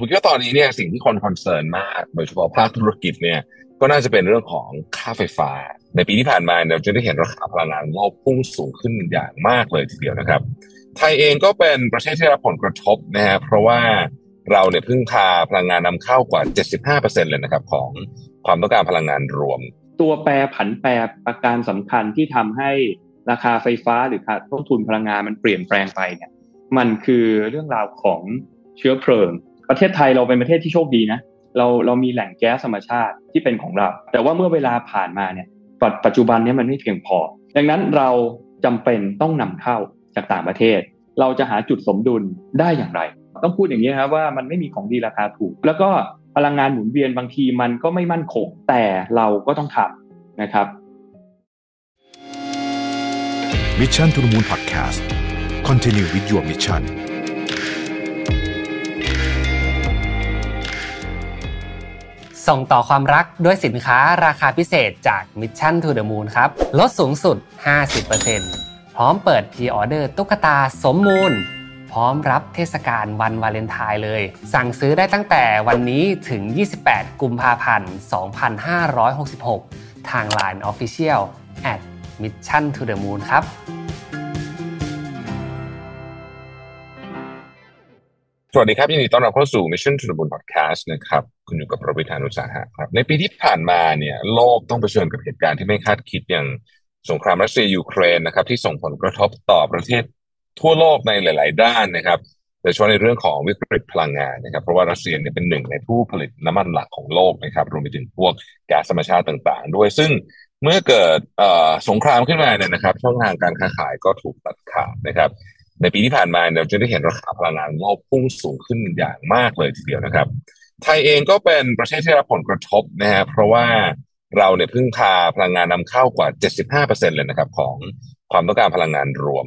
ผมคิดว่าตอนนี้เนี่ยสิ่งที่คนคอนเซิร์นมากโดยเฉพาะภาคธุรกิจเนี่ยก็น่าจะเป็นเรื่องของค่าไฟฟ้า ในปีที่ผ่านมาเราจะได้เห็นราคาพลังงานโลกพุ่งสูงขึ้นอย่างมากเลยทีเดียวนะครับ ไทยเองก็เป็นประเทศที่รับผลกระทบนะฮะเพราะว่าเราเนี่ยพึ่งพาพลังงานนำเข้ากว่า 75%เลยนะครับของความต้องการพลังงานรวม ตัวแปรผันแปรประการสำคัญที่ทำให้ราคาไฟฟ้าหรือค่าต้นทุนพลังงานมันเปลี่ยนแปลงไปเนี่ยมันคือเรื่องราวของเชื้อเพลิง ประเทศไทยเราเป็นประเทศที่โชคดีนะเราเรามีแหล่งแก๊สธรรมชาติที่เป็นของเรา แต่ว่าเมื่อเวลาผ่านมาเนี่ยปัจจุบันนี้มันไม่เพียงพอ ดังนั้นเราจำเป็นต้องนำเข้าจากต่างประเทศ เราจะหาจุดสมดุลได้อย่างไร ต้องพูดอย่างนี้ครับว่ามันไม่มีของดีราคาถูก แล้วก็พลังงานหมุนเวียนบางทีมันก็ไม่มั่นคง แต่เราก็ต้องทำนะครับ Mission to the Moon Podcast Continue with your mission ส่งต่อความรักด้วยสินค้าราคาพิเศษจาก Mission to the Moon ครับ ลดสูงสุด 50%พร้อมเปิด pre-order ตุ๊กตาสมมูล พร้อมรับเทศกาลวันวาเลนไทน์เลย สั่งซื้อได้ตั้งแต่วันนี้ถึง 28 กุมภาพันธ์ 2566 ทาง Line Official at Mission to the Moon ครับ สวัสดีครับยินดีต้อนรับเข้าสู่ Mission to the Moon Podcast นะครับ คุณอยู่กับประวิธานุสาหะครับ ในปีที่ผ่านมาเนี่ย โลกต้องเผชิญกับเหตุการณ์ที่ไม่คาดคิดอย่างสงครามรัสเซียยูเครนนะครับ ที่ส่งผลกระทบต่อประเทศทั่วโลกในหลาย ๆ ด้านนะครับโดยเฉพาะในเรื่องของวิกฤตพลังงานนะครับ เพราะว่ารัสเซียเนี่ยเป็นหนึ่งในผู้ผลิตน้ำมันหลักของโลกนะครับ รวมไปถึงพวกแก๊สธรรมชาติต่าง ๆ ด้วยซึ่งเมื่อเกิดสงครามขึ้นมาเนี่ยนะครับ ช่องทางการค้าขายก็ถูกตัดขาดนะครับ ในปีที่ผ่านมาเราจะได้เห็นราคาพลังงานโลกพุ่งสูงขึ้นอย่างมากเลยทีเดียวนะครับ ไทยเองก็เป็นประเทศที่รับผลกระทบนะฮะเพราะว่าเราเนี่ยพึ่งพาพลังงานนำเข้ากว่า 75%เลยนะครับของความต้องการพลังงานรวม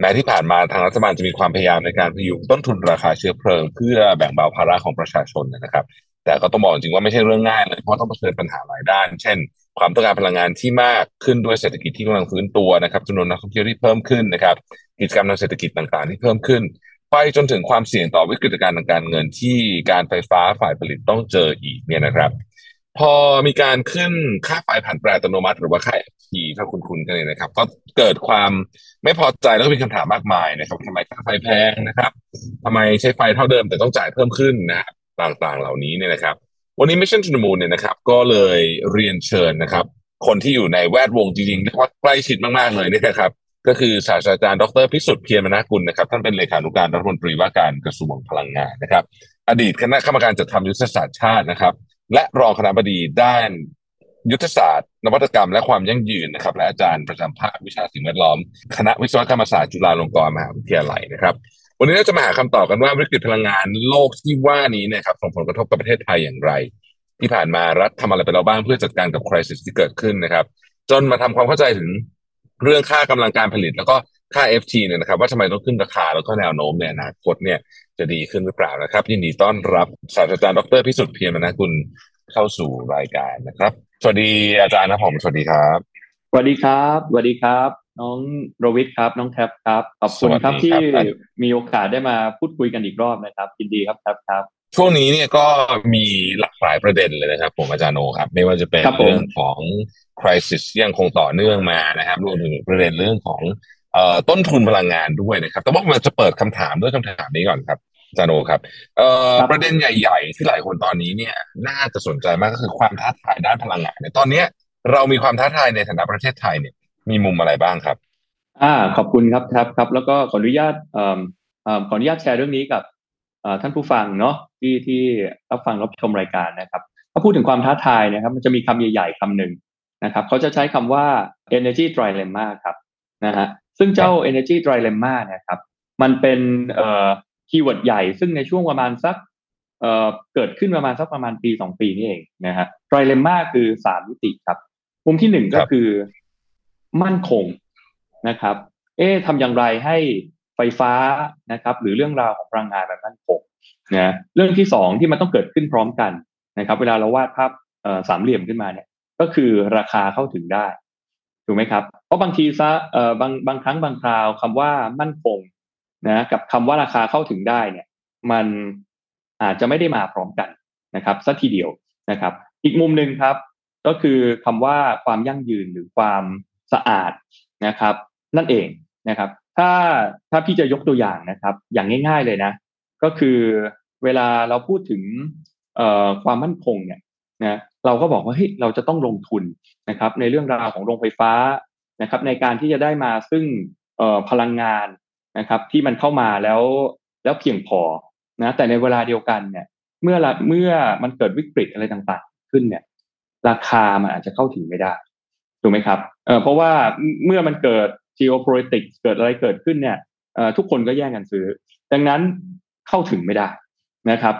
แม้ที่ผ่านมาทางรัฐบาลจะมีความพยายามในการพยุงต้นทุนราคาเชื้อเพลิง เพื่อแบ่งเบาภาระของประชาชนนะครับ แต่ก็ต้องบอกจริงว่าไม่ใช่เรื่องง่ายเลยเพราะต้องเผชิญปัญหาหลายด้าน เช่น ความต้องการพลังงานที่มากขึ้นด้วยเศรษฐกิจที่กำลังฟื้นตัวนะครับจำนวนนักท่องเที่ยวที่เพิ่มขึ้นนะครับ กิจกรรมทางเศรษฐกิจต่างๆ ที่เพิ่มขึ้น ไปจนถึงความเสี่ยงต่อวิกฤตการณ์ทางการเงินที่การไฟฟ้าฝ่ายผลิตต้องเจออีกเนี่ยนะครับ พอมีการขึ้นค่าไฟผ่านแปรอัตโนมัติ หรือว่าค่า FT ถ้าคุณคุณกันเลยนะครับ ก็เกิดความไม่พอใจแล้วก็มีคำถามมากมายนะครับทำไมค่าไฟแพงนะครับทำไมใช้ไฟเท่าเดิมแต่ต้องจ่ายเพิ่มขึ้นนะครับต่างๆ เหล่านี้เนี่ยนะครับ วันนี้ Mission to the Moon เนี่ยนะครับ ก็เลยเรียนเชิญนะครับ คนที่อยู่ในแวดวงจริงๆเรียกว่าใกล้ชิดมากๆเลยเนี่ยนะครับ ก็คือศาสตราจารย์ดรพิสุทธิ์เพียรมนากุลนะครับ ท่านเป็นเลขานุการรัฐมนตรีว่าการกระทรวงพลังงานนะครับ อดีตคณะกรรมการจัดทำยุทธศาสตร์ชาตินะครับ และรองคณะบดีด้านยุทธศาสตร์ นวัตกรรมและความยั่งยืนนะครับ และอาจารย์ประจำภาควิชาสิ่งแวดล้อม คณะวิศวกรรมศาสตร์จุฬาลงกรณ์มหาวิทยาลัยนะครับ วันนี้เราจะมาหาคำตอบกันว่าวิกฤตพลังงานโลกที่ว่านี้นะครับส่งผลกระทบกับประเทศไทยอย่างไร ที่ผ่านมารัฐทำอะไรไปแล้วบ้างเพื่อจัดการกับคริสิสที่เกิดขึ้นนะครับ จนมาทำความเข้าใจถึงเรื่องค่ากำลังการผลิต แล้วก็ค่า FT เนี่ยนะครับ ว่าทำไมต้องขึ้นราคาแล้วก็แนวโน้มในอนาคตเนี่ยจะดีขึ้นหรือเปล่านะครับ ยินดีต้อนรับศาสตราจารย์ดรพิสุทธิ์เพียรมนากุลเข้าสู่รายการนะครับ สวัสดีอาจารย์นะผมสวัสดีครับสวัสดีครับสวัสดีครับ น้องโรวิทครับ น้องแท็บครับ ขอบคุณครับที่มีโอกาสได้มาพูดคุยกันอีกรอบนะครับยินดีครับแท็บครับ ช่วงนี้เนี่ยก็มีหลากหลายประเด็นเลยนะครับ ผมอาจารย์โนครับ ไม่ว่าจะเป็นเรื่องของคริสิสยังคงต่อเนื่องมานะครับรวมถึงประเด็นเรื่องของเอ่อต้นทุนพลังงานด้วยนะครับ แต่ว่ามันจะเปิดคำถามด้วยคำถามนี้ก่อนครับอาจารย์โนครับเอ่อประเด็นใหญ่ ๆ ที่หลายคนตอนนี้เนี่ย น่าจะสนใจมากก็คือความท้าทายด้านพลังงานเนี่ยตอนเนี้ยเรามีความท้าทายในฐานะประเทศไทยเนี่ย มีมุมอะไรบ้างครับ อ่า ขอบคุณครับครับครับ แล้วก็ขออนุญาตเอ่อเอ่อขออนุญาตแชร์เรื่องนี้กับท่านผู้ฟังเนาะที่ที่รับฟังรับชมรายการนะครับ ถ้าพูดถึงความท้าทายนะครับ มันจะมีคำใหญ่ๆคำหนึ่งนะครับเขาจะใช้คำว่า energy trilemma ครับนะฮะซึ่งเจ้า energy trilemma เนี่ยครับ มันเป็นเอ่อ keyword ใหญ่ซึ่งในช่วงประมาณสักเอ่อเกิดขึ้นประมาณสักประมาณปีสองปีนี่เองนะฮะ trilemma คือสามมิติครับมุมที่หนึ่งก็คือ มั่นคงนะครับ เอ๊ะทำอย่างไรให้ไฟฟ้านะครับ หรือเรื่องราวของพลังงานมันมั่นคงนะเรื่องที่สองที่มันต้องเกิดขึ้นพร้อมกันนะครับ เวลาเราวาดภาพสามเหลี่ยมขึ้นมาเนี่ย ก็คือราคาเข้าถึงได้ถูกไหมครับ เพราะบางทีซะเอ่อบางบางครั้งบางคราวคำว่ามั่นคงนะกับคำว่าราคาเข้าถึงได้เนี่ย มันอาจจะไม่ได้มาพร้อมกันนะครับสัทีเดียวนะครับ อีกมุมหนึ่งครับ ก็คือคำว่าความยั่งยืนหรือความ สะอาดนะครับ นั่นเองนะครับ ถ้าถ้าพี่จะยกตัวอย่างนะครับ อย่างง่าย ๆเลยนะ ก็คือเวลาเราพูดถึงความมั่นคงเนี่ยนะเราก็บอกว่าเฮ้ยเราจะต้องลงทุนนะครับ ในเรื่องราวของโรงไฟฟ้านะครับ ในการที่จะได้มาซึ่งพลังงานนะครับ ที่มันเข้ามาแล้วแล้วเพียงพอนะแต่ในเวลาเดียวกันเนี่ย เมื่อเมื่อมันเกิดวิกฤตอะไรต่างๆ ขึ้นเนี่ย ราคามันอาจจะเข้าถึงไม่ได้ ถูกไหมครับเเพราะว่าเมื่อมันเกิด geopolitics เกิดอะไรเกิดขึ้นเนี่ยทุกคนก็แย่งกันซื้อ ดังนั้นเข้าถึงไม่ได้นะครับ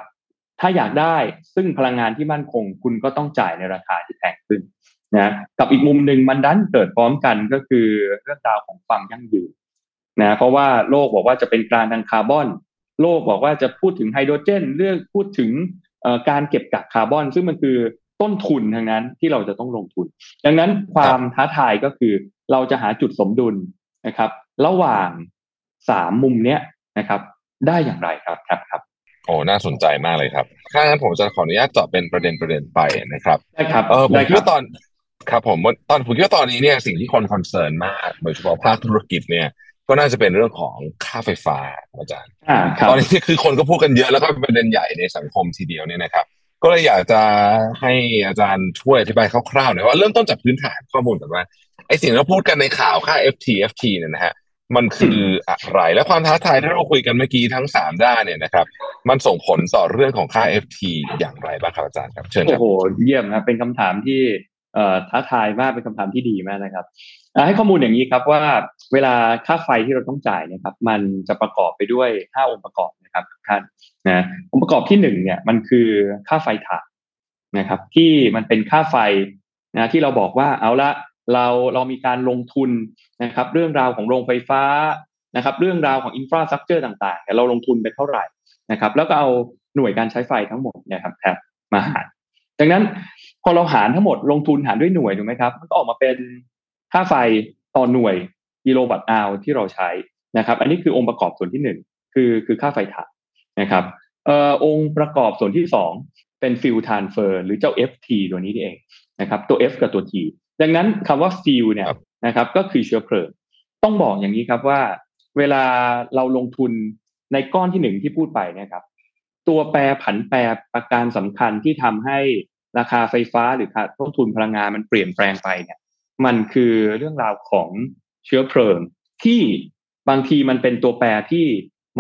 ถ้าอยากได้ซึ่งพลังงานที่มั่นคงคุณก็ต้องจ่ายในราคาที่แพงขึ้นนะกับอีกมุมหนึ่งมันดันเกิดพร้อมกันก็คือเรื่องราวของความยั่งยืนนะเพราะว่าโลกบอกว่าจะเป็นการทางคาร์บอน โลกบอกว่าจะพูดถึงไฮโดรเจน เรื่องพูดถึงการเก็บกักคาร์บอน ซึ่งมันคือ ต้นทุนทางนั้นที่เราจะต้องลงทุน ดังนั้นความท้าทายก็คือเราจะหาจุดสมดุลนะครับ ระหว่างสามมุมเนี้ยนะครับ ได้อย่างไรครับครับครับโอ้น่าสนใจมากเลยครับถ้างั้นผมจะขออนุญาตเจาะเป็นประเด็นประเด็นไปนะครับได้ครับเออผมคิดว่าตอนครับผมตอนผมคิดว่าตอนนี้เนี่ยสิ่งที่คนคอนเซิร์นมากโดยเฉพาะภาคธุรกิจเนี่ยก็น่าจะเป็นเรื่องของค่าไฟฟ้าอาจารย์ตอนนี้คือคนก็พูดกันเยอะแล้วก็เป็นประเด็นใหญ่ในสังคมทีเดียวเนี่ยนะครับ ก็เลยอยากจะให้อาจารย์ช่วยอธิบายคร่าวๆหน่อยว่าเริ่มต้นจากพื้นฐานข้อมูลก่อนว่าไอสิ่งที่เราพูดกันในข่าวค่า FT FT เนี่ยนะฮะมันคืออะไรและความท้าทายที่เราคุยกันเมื่อกี้ทั้งสามด้านเนี่ยนะครับ มันส่งผลต่อเรื่องของค่า FT อย่างไรบ้างครับอาจารย์ครับเชิญครับโอ้โหเยี่ยมครับเป็นคำถามที่ ท้าทายมากเป็นคำถามที่ดีมากนะครับให้ข้อมูลอย่างนี้ครับว่าเวลาค่าไฟที่เราต้องจ่ายนะครับ มันจะประกอบไปด้วยห้าองค์ประกอบนะครับท่านนะองค์ประกอบที่หนึ่งเนี่ยมันคือค่าไฟถ่านนะครับ ที่มันเป็นค่าไฟนะที่เราบอกว่าเอาละเราเรามีการลงทุนนะครับ เรื่องราวของโรงไฟฟ้านะครับ เรื่องราวของ infrastructure ต่างๆ เราลงทุนไปเท่าไหร่นะครับ แล้วก็เอาหน่วยการใช้ไฟทั้งหมดเนี่ยครับแทบมาหารดังนั้น พอเราหารทั้งหมดลงทุนหารด้วยหน่วยถูกไหมครับมันก็ออกมาเป็นค่าไฟต่อหน่วยกิโลวัตต์อาวที่เราใช้นะครับ อันนี้คือองค์ประกอบส่วนที่หนึ่งคือคือค่าไฟฐานนะครับเอ่อองค์ประกอบส่วนที่สองเป็น fuel transfer หรือเจ้า FT ตัวนี้เองนะครับตัว F กับตัว T ดังนั้นคำว่าฟิลเนี่ยนะครับก็คือเชื้อเพลิงต้องบอกอย่างนี้ครับว่า เวลาเราลงทุนในก้อนที่หนึ่งที่พูดไปนะครับ ตัวแปรผันแปรประการสำคัญที่ทำให้ ราคาไฟฟ้าหรือต้นทุนพลังงานมันเปลี่ยนแปลงไปเนี่ย มันคือเรื่องราวของเชื้อเพลิงที่บางทีมันเป็นตัวแปรที่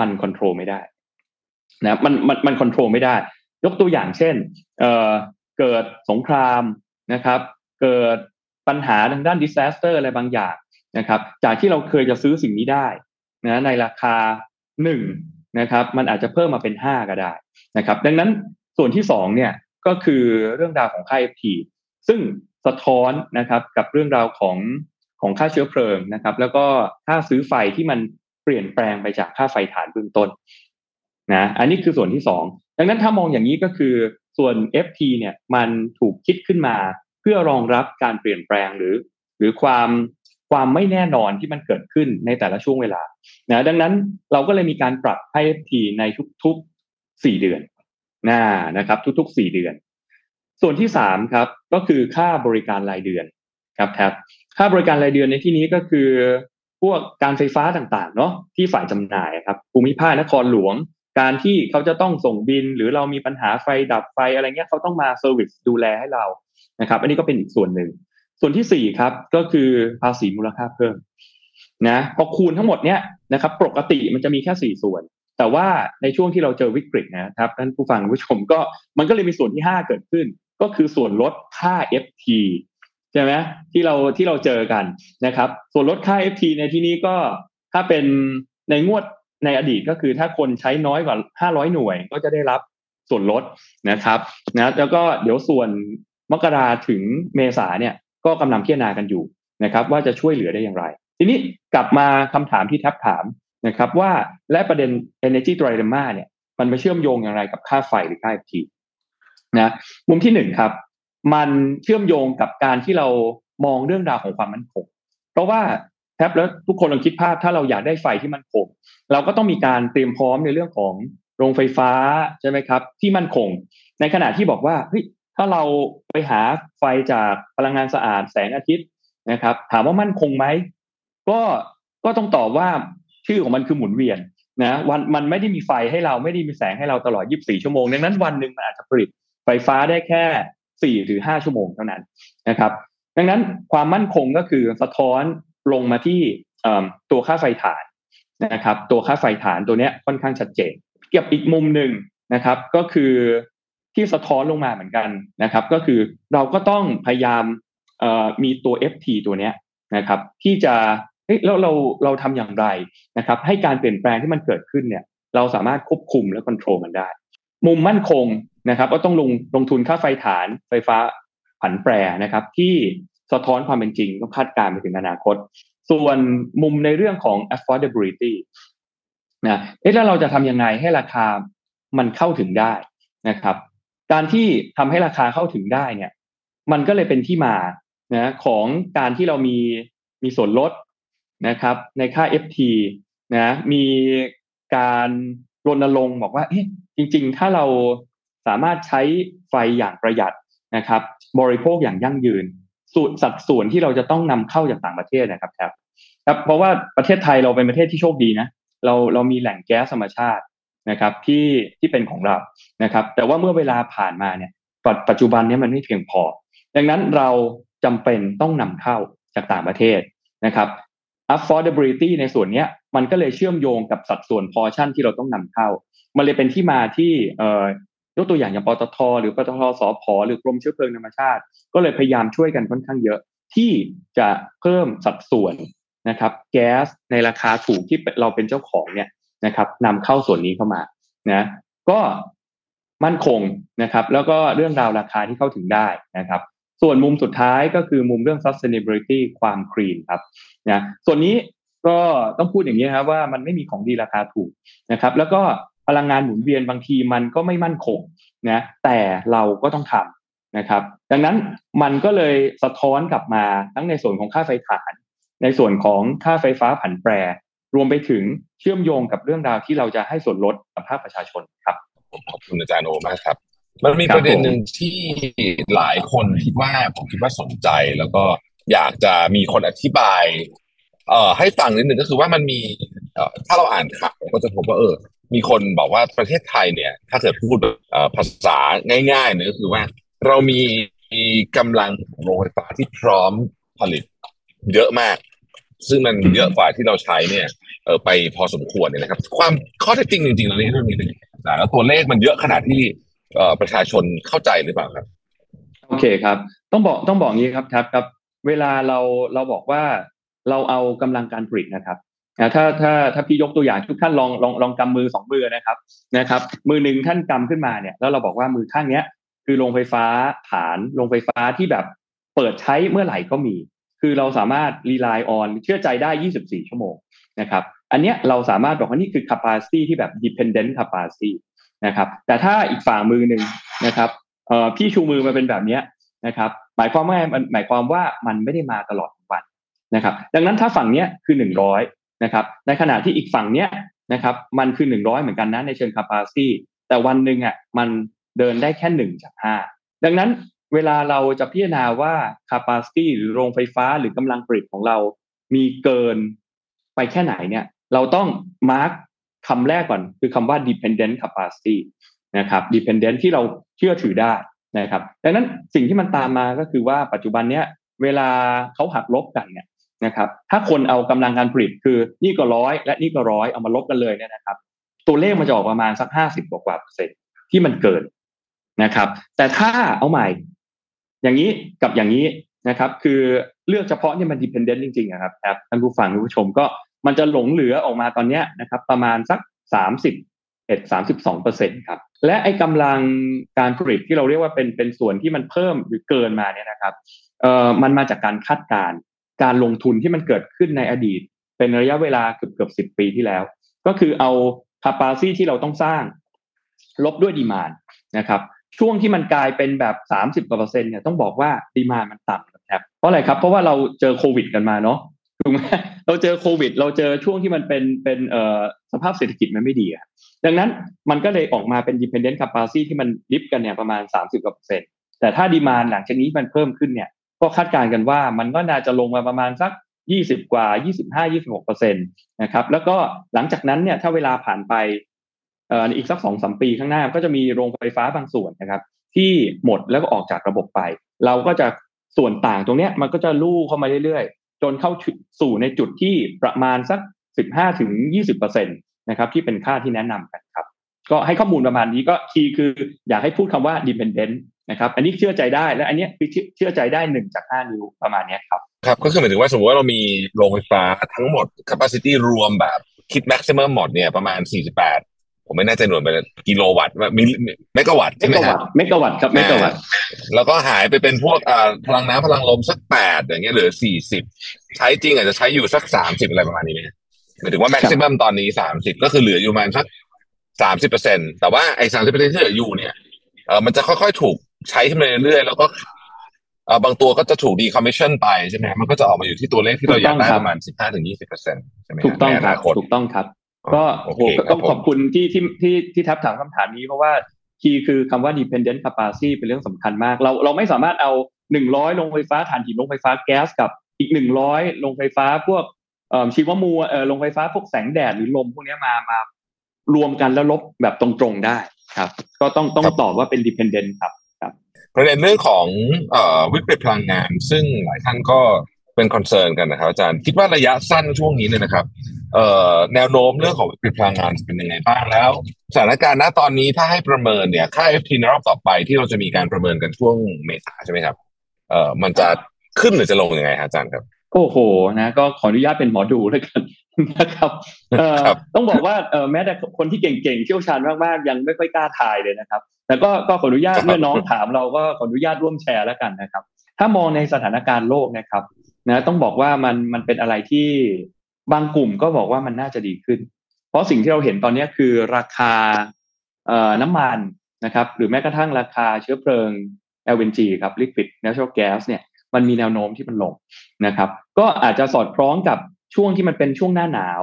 มันควบคุมไม่ได้นะมันมันมันควบคุมไม่ได้ ยกตัวอย่างเช่นเอ่อเกิดสงครามนะครับ เกิดปัญหาทางด้าน disaster อะไรบางอย่างนะครับ จากที่เราเคยจะซื้อสิ่งนี้ได้นะในราคาหนึ่งนะครับ มันอาจจะเพิ่มมาเป็นห้าก็ได้นะครับ ดังนั้นส่วนที่สองเนี่ย ก็คือเรื่องราวของค่า FT ซึ่งสะท้อนนะครับกับเรื่องราวของของค่าเชื้อเพลิงนะครับ แล้วก็ค่าซื้อไฟที่มันเปลี่ยนแปลงไปจากค่าไฟฐานเบื้องต้นนะอันนี้คือส่วนที่สองดังนั้นถ้ามองอย่างนี้ก็คือส่วน FT เนี่ยมันถูกคิดขึ้นมาเพื่อรองรับการเปลี่ยนแปลงหรือ หรือความความไม่แน่นอนที่มันเกิดขึ้นในแต่ละช่วงเวลานะดังนั้นเราก็เลยมีการปรับให้ FT ในทุกๆสี่เดือน นะนะครับ ทุกๆสี่เดือน ส่วนที่สามครับก็คือค่าบริการรายเดือนครับครับค่าบริการรายเดือนในที่นี้ก็คือ พวกการไฟฟ้าต่างๆเนาะที่ฝ่ายจำหน่ายครับภูมิภาคนครหลวง การที่เขาจะต้องส่งบิล หรือเรามีปัญหาไฟดับไฟอะไรเงี้ยเขาต้องมา service ดูแลให้เรานะครับ อันนี้ก็เป็นอีกส่วนหนึ่งส่วนที่สี่ครับก็คือภาษีมูลค่าเพิ่มนะพอคูณทั้งหมดเนี้ยนะครับ ปกติมันจะมีแค่สี่ส่วน แต่ว่าในช่วงที่เราเจอวิกฤตนะครับท่านผู้ฟังผู้ชมก็มันก็เลยมีส่วนที่ห้าเกิดขึ้น ก็คือส่วนลดค่า FT ใช่ไหมที่เราที่เราเจอกันนะครับ ส่วนลดค่า FT ในที่นี้ก็ถ้าเป็นในงวดในอดีตก็คือถ้าคนใช้น้อยกว่า 500 หน่วยก็จะได้รับส่วนลดนะครับนะแล้วก็เดี๋ยวส่วนมกราถึงเมษาเนี่ยก็กำลังพิจารณากันอยู่นะครับ ว่าจะช่วยเหลือได้อย่างไร ทีนี้กลับมาคำถามที่ทับถาม นะครับว่าและประเด็น energy dilemma เนี่ยมันมาเชื่อมโยงอย่างไรกับค่าไฟหรือค่า FT นะมุมที่หนึ่งครับ มันเชื่อมโยงกับการที่เรามองเรื่องราวของความมั่นคง เพราะว่าแทบแล้วทุกคนลองคิดภาพถ้าเราอยากได้ไฟที่มั่นคง เราก็ต้องมีการเตรียมพร้อมในเรื่องของโรงไฟฟ้าใช่ไหมครับ ที่มั่นคง ในขณะที่บอกว่าเฮ้ยถ้าเราไปหาไฟจากพลังงานสะอาดแสงอาทิตย์นะครับ ถามว่ามั่นคงไหมก็ก็ต้องตอบว่า ชื่อของมันคือหมุนเวียนนะวันมันไม่ได้มีไฟให้เราไม่ได้มีแสงให้เราตลอด 24 ชั่วโมง ดังนั้นวันหนึ่งมันอาจจะผลิตไฟฟ้าได้แค่ 4 หรือ 5 ชั่วโมงเท่านั้นนะครับ ดังนั้นความมั่นคงก็คือสะท้อนลงมาที่ตัวค่าไฟฐานนะครับ ตัวค่าไฟฐานตัวนี้ค่อนข้างชัดเจนเก็บอีกมุมหนึ่งนะครับ ก็คือที่สะท้อนลงมาเหมือนกันนะครับ ก็คือเราก็ต้องพยายามมีตัว FT ตัวนี้นะครับ ที่จะ แล้วเราเราทำอย่างไรนะครับ ให้การเปลี่ยนแปลงที่มันเกิดขึ้นเนี่ย เราสามารถควบคุมและควบคุมมันได้ มุมมั่นคงนะครับ ก็ต้องลงลงทุนค่าไฟฐานไฟฟ้าผันแปรนะครับ ที่สะท้อนความเป็นจริงต้องคาดการณ์ไปถึงอนาคต ส่วนมุมในเรื่องของ affordability นะเอ๊ะแล้วเราจะทำยังไงให้ราคามันเข้าถึงได้นะครับ การที่ทำให้ราคาเข้าถึงได้เนี่ย มันก็เลยเป็นที่มานะของการที่เรามีมีส่วนลด นะครับ ในค่า FT นะมีการรณรงค์บอกว่าเอ๊ะจริง ๆ ถ้าเราสามารถใช้ไฟอย่างประหยัดนะครับ บริโภคอย่างยั่งยืนส่วนสัดส่วนที่เราจะต้องนำเข้าจากต่างประเทศนะครับครับครับ เพราะว่าประเทศไทยเราเป็นประเทศที่โชคดีนะเราเรามีแหล่งแก๊สธรรมชาตินะครับที่ที่เป็นของเรานะครับ แต่ว่าเมื่อเวลาผ่านมาเนี่ยปัจจุบันนี้มันไม่เพียงพอ ดังนั้นเราจำเป็นต้องนำเข้าจากต่างประเทศนะครับ affordability ในส่วนนี้มันก็เลยเชื่อมโยงกับสัดส่วนพอชั่นที่เราต้องนำเข้า มันเลยเป็นที่มาที่เยกตัวอย่างอย่างปตท หรือปตทสพหรือกรมเชื้อเพลิงธรรมชาติ ก็เลยพยายามช่วยกันค่อนข้างเยอะ ที่จะเพิ่มสัดส่วนนะครับแก๊สในราคาถูกที่เราเป็นเจ้าของเนี่ยนะครับนำเข้าส่วนนี้เข้ามานะก็มั่นคงนะครับ แล้วก็เรื่องราวราคาที่เข้าถึงได้นะครับ ส่วนมุมสุดท้ายก็คือมุมเรื่อง sustainability ความคลีนครับนะส่วนนี้ก็ต้องพูดอย่างนี้ครับว่ามันไม่มีของดีราคาถูกนะครับ แล้วก็พลังงานหมุนเวียนบางทีมันก็ไม่มั่นคงนะแต่เราก็ต้องทำนะครับ ดังนั้นมันก็เลยสะท้อนกลับมาทั้งในส่วนของค่าไฟฐาน ในส่วนของค่าไฟฟ้าผันแปร รวมไปถึงเชื่อมโยงกับเรื่องราวที่เราจะให้ส่วนลดกับภาคประชาชนครับขอบคุณอาจารย์โอมากครับ มันมีประเด็นหนึ่งที่หลายคนคิดว่าผมคิดว่าสนใจแล้วก็อยากจะมีคนอธิบาย เอ่อให้ฟังนิดหนึ่งก็คือว่ามันมีเอ่อถ้าเราอ่านข่าวก็จะพบว่าเออ มีคนบอกว่าประเทศไทยเนี่ย ถ้าเกิดพูดภาษาง่ายๆเนี่ยก็คือว่า เรามีกำลังโรงไฟฟ้าที่พร้อมผลิตเยอะมาก ซึ่งมันเยอะกว่าที่เราใช้เนี่ยเออไปพอสมควรเนี่ยนะครับ ความข้อเท็จจริงจริงๆเรื่องนี้นะแล้วตัวเลขมันเยอะขนาดที่เอ ประชาชนเข้าใจหรือเปล่าครับ โอเคครับ ต้องบอกต้องบอกงี้ครับครับครับ เวลาเราเราบอกว่าเราเอากำลังการผลิตนะครับนะถ้าถ้าถ้าพี่ยกตัวอย่างทุกท่านลองลองลองกำมือสองมือนะครับนะครับ มือหนึ่งท่านกำขึ้นมาเนี่ยแล้วเราบอกว่ามือข้างเนี้ย คือโรงไฟฟ้าฐานโรงไฟฟ้าที่แบบเปิดใช้เมื่อไหร่ก็มี คือเราสามารถรีไลน์ออนเชื่อใจได้ 24 ชั่วโมงนะครับ อันเนี้ยเราสามารถบอกว่านี่คือ capacity ที่แบบ dependent capacity นะครับ แต่ถ้าอีกฝั่งมือหนึ่งนะครับเอ่อพี่ชูมือมาเป็นแบบเนี้ยนะครับหมายความว่ามันหมายความว่ามันไม่ได้มาตลอดวันนะครับ ดังนั้นถ้าฝั่งเนี้ยคือ100นะครับ ในขณะที่อีกฝั่งเนี้ยนะครับ มันคือหนึ่งร้อยเหมือนกันนะในเชิง capacity แต่วันหนึ่งอะมันเดินได้แค่หนึ่งจากห้าดังนั้นเวลาเราจะพิจารณาว่า capacity หรือโรงไฟฟ้าหรือกำลังผลิตของเรา มีเกินไปแค่ไหนเนี่ย เราต้อง mark คำแรกก่อนคือคำว่า dependent capacity นะครับ dependent ที่เราเชื่อถือได้นะครับดังนั้นสิ่งที่มันตามมาก็คือว่าปัจจุบันเนี้ยเวลาเขาหักลบกันเนี่ยนะครับ ถ้าคนเอากำลังการผลิตคือนี่ก็ร้อยและนี่ก็ร้อยเอามาลบกันเลยเนี่ยนะครับ ตัวเลขมันจะออกประมาณสักห้าสิบกว่าเปอร์เซ็นต์ที่มันเกินนะครับ แต่ถ้าเอาใหม่ อย่างนี้กับอย่างนี้นะครับ คือเลือกเฉพาะเนี่มันดิพเอนเดนต์จริงๆนะครับครับท่านผู้ฟังท่านผู้ชมก็ มันจะหลงเหลือออกมาตอนนี้นะครับประมาณสักสามสิบเอ็ดสามสิบสองเปอร์เซ็นครับ และไอ้กำลังการผลิตที่เราเรียกว่าเป็นเป็นส่วนที่มันเพิ่มหรือเกินมาเนี่ยนะครับเอ่อมันมาจากการคาดการการลงทุนที่มันเกิดขึ้นในอดีต เป็นระยะเวลาเกือบเกือบสิบปีที่แล้ว ก็คือเอา capacity ที่เราต้องสร้าง ลบด้วยดีมานนะครับช่วงที่มันกลายเป็นแบบสามสิบกว่าเปอร์เซ็นต์เนี่ยต้องบอกว่าดีมานมันต่ำครับเพราะอะไรครับเพราะว่าเราเจอโควิดกันมาเนาะ ถูกไหมเราเจอโควิด เราเจอช่วงที่มันเป็นเป็นเอ่อสภาพเศรษฐกิจมันไม่ดีอะดังนั้นมันก็เลยออกมาเป็น dependent capacity ที่มันดิฟกันเนี่ยประมาณ 30กว่าเปอร์เซ็นต์แต่ถ้าดีมานหลังจากนี้มันเพิ่มขึ้นเนี่ย ก็คาดการณ์กันว่ามันก็น่าจะลงมาประมาณสัก 20 กว่า 25 26เปอร์เซ็นต์นะครับ แล้วก็หลังจากนั้นเนี่ยถ้าเวลาผ่านไปเอ่ออีกสักสองสมปีข้างหน้าก็จะมีโรงไฟฟ้าบางส่วนนะครับ ที่หมดแล้วก็ออกจากระบบไป เราก็จะส่วนต่างตรงเนี้ยมันก็จะลู่เข้ามาเรื่อยๆ จนเข้าสู่ในจุดที่ประมาณสัก 15ถึง20เปอร์เซ็นต์นะครับที่เป็นค่าที่แนะนำกันครับ ก็ให้ข้อมูลประมาณนี้ก็ key คืออยากให้พูดคำว่า dependent นะครับอันนี้เชื่อใจได้และอันนี้คือเชื่อใจได้หนึ่งจากห้านิ้วประมาณนี้ครับครับ ก็คือหมายถึงว่าสมมติว่าเรามีโรงไฟฟ้าทั้งหมด capacity รวมแบบคิด maximum หมดเนี่ยประมาณ 48 ผมไม่แน่ใจหน่วยเป็นกิโลวัตต์มิลเมกะวัตต์เมใช่ไหมกะควัรัตบต์เมกะวัตต์ครับเมกะวัตต์แล้วก็หายไปเป็นพวกอ่าพลังน้ำพลังลมสักแปดอย่างเงี้ยเหลือสี่สิบใช้จริงอาจจะใช้อยู่สักสามสิบอะไรประมาณนี้ไหมหมายถึงว่า maximum ตอนนี้สามสิบก็คือเหลืออยู่ประมาณสักสามสิบเปอร์เซ็นต์แต่ว่าไอ้สามสิบเปอร์เซ็นที่เหลืออยู่เนี่ยเออมันจะค่อยๆถูกใช้ขึ้นมาเรื่อยๆแล้วก็เออบางตัวก็จะถูก decommission ไปใช่ไหมมันก็จะออกมาอยู่ที่ตัวเลขที่เราอยากได้ประมาณสิบห้าถึงยี่สิบเปอร์เซ็นต์ใช่ไหมถูกต้องครับในอครันาบคตถูกต้องครับ ก็โอโหเคครับต้องขอบผมคุณที่ที่ที่ที่ทับถามคำถามนี้เพราะว่า key คือคำว่า dependent capacity เป็นเรื่องสำคัญมาก เราเราไม่สามารถเอาหนึ่งร้อยโรงไฟฟ้าถ่านหินโรงไฟฟ้าแก๊สกับอีกหนึ่งร้อยโรงไฟฟ้าพวกเอ่อชีวมวลเอ่อโรงไฟฟ้าพวกแสงแดดหรือลมพวกเนี้ยมามารวมกันแล้วลบแบบตรงๆได้ครับ ก็ต้องต้องตอบว่าเป็น dependent ครับประเด็นเรื่องของเอ่อวิกฤตพลังงาน ซึ่งหลายท่านก็ เป็น concern กันนะครับอาจารย์คิดว่าระยะสั้นช่วงนี้เนี่ยนะครับเอ่อแนวโน้มเรื่องของวิกฤตพลังงานจะเป็นยังไงบ้างแล้ว สถานการณ์ณตอนนี้ถ้าให้ประเมินเนี่ยค่า FT ในรอบต่อไปที่เราจะมีการประเมินกันช่วงเมษาใช่ไหมครับเอ่อมันจะขึ้นหรือจะลงยังไงฮะอาจารย์ครับโอ้โหนะก็ขออนุญาตเป็นหมอดูแล้วกันนะครับเอ่อครับต้องบอกว่าเอ่อแม้แต่คนที่เก่งๆเชี่ยวชาญมากๆยังไม่ค่อยกล้าทายเลยนะครับ แต่ก็ก็ขออนุญาตครับเมื่อน้องถามเราก็ขออนุญาตร่วมแชร์แล้วกันนะครับ ถ้ามองในสถานการณ์โลกนะครับ นะต้องบอกว่ามันมันเป็นอะไรที่บางกลุ่มก็บอกว่ามันน่าจะดีขึ้น เพราะสิ่งที่เราเห็นตอนนี้คือราคาเอ่อน้ำมันนะครับ หรือแม้กระทั่งราคาเชื้อเพลิง LNG ครับ liquid natural gas เนี่ยมันมีแนวโน้มที่มันลงนะครับ ก็อาจจะสอดคล้องกับช่วงที่มันเป็นช่วงหน้าหนาว